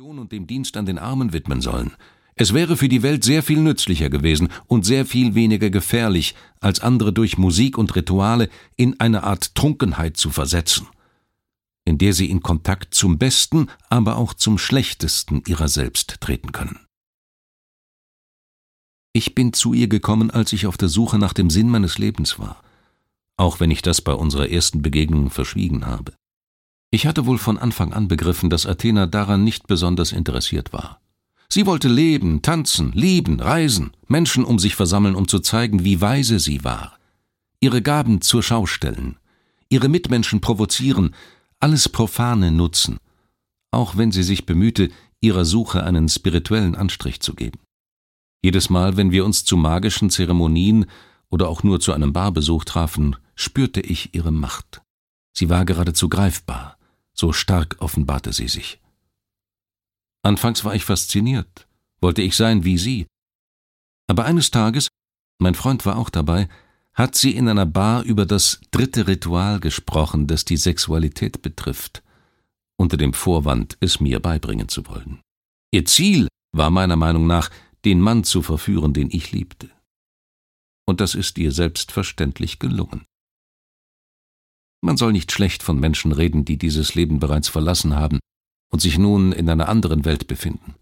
und dem Dienst an den Armen widmen sollen. Es wäre für die Welt sehr viel nützlicher gewesen und sehr viel weniger gefährlich, als andere durch Musik und Rituale in eine Art Trunkenheit zu versetzen, in der sie in Kontakt zum Besten, aber auch zum Schlechtesten ihrer selbst treten können. Ich bin zu ihr gekommen, als ich auf der Suche nach dem Sinn meines Lebens war, auch wenn ich das bei unserer ersten Begegnung verschwiegen habe. Ich hatte wohl von Anfang an begriffen, dass Athena daran nicht besonders interessiert war. Sie wollte leben, tanzen, lieben, reisen, Menschen um sich versammeln, um zu zeigen, wie weise sie war. Ihre Gaben zur Schau stellen, ihre Mitmenschen provozieren, alles Profane nutzen, auch wenn sie sich bemühte, ihrer Suche einen spirituellen Anstrich zu geben. Jedes Mal, wenn wir uns zu magischen Zeremonien oder auch nur zu einem Barbesuch trafen, spürte ich ihre Macht. Sie war geradezu greifbar, so stark offenbarte sie sich. Anfangs war ich fasziniert, wollte ich sein wie sie. Aber eines Tages, mein Freund war auch dabei, hat sie in einer Bar über das dritte Ritual gesprochen, das die Sexualität betrifft, unter dem Vorwand, es mir beibringen zu wollen. Ihr Ziel war meiner Meinung nach, den Mann zu verführen, den ich liebte. Und das ist ihr selbstverständlich gelungen. Man soll nicht schlecht von Menschen reden, die dieses Leben bereits verlassen haben und sich nun in einer anderen Welt befinden.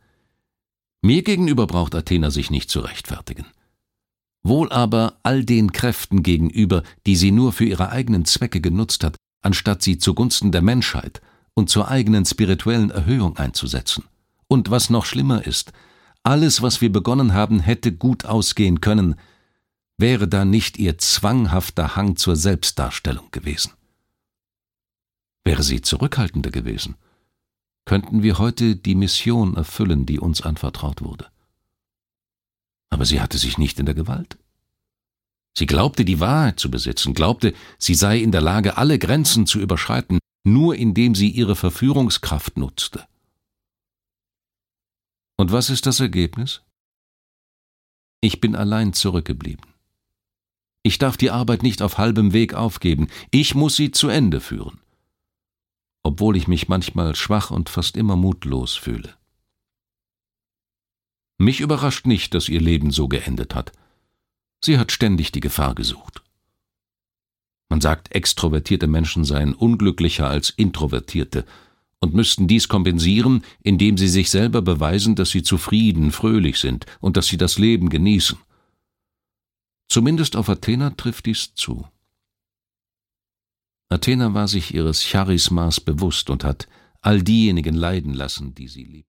Mir gegenüber braucht Athena sich nicht zu rechtfertigen. Wohl aber all den Kräften gegenüber, die sie nur für ihre eigenen Zwecke genutzt hat, anstatt sie zugunsten der Menschheit und zur eigenen spirituellen Erhöhung einzusetzen. Und was noch schlimmer ist, alles, was wir begonnen haben, hätte gut ausgehen können, wäre da nicht ihr zwanghafter Hang zur Selbstdarstellung gewesen. Wäre sie zurückhaltender gewesen, könnten wir heute die Mission erfüllen, die uns anvertraut wurde. Aber sie hatte sich nicht in der Gewalt. Sie glaubte die Wahrheit zu besitzen, glaubte, sie sei in der Lage, alle Grenzen zu überschreiten, nur indem sie ihre Verführungskraft nutzte. Und was ist das Ergebnis? Ich bin allein zurückgeblieben. Ich darf die Arbeit nicht auf halbem Weg aufgeben, ich muss sie zu Ende führen obwohl ich mich manchmal schwach und fast immer mutlos fühle. Mich überrascht nicht, dass ihr Leben so geendet hat. Sie hat ständig die Gefahr gesucht. Man sagt, extrovertierte Menschen seien unglücklicher als introvertierte und müssten dies kompensieren, indem sie sich selber beweisen, dass sie zufrieden, fröhlich sind und dass sie das Leben genießen. Zumindest auf Athena trifft dies zu. Athena war sich ihres Charismas bewusst und hat all diejenigen leiden lassen, die sie liebt.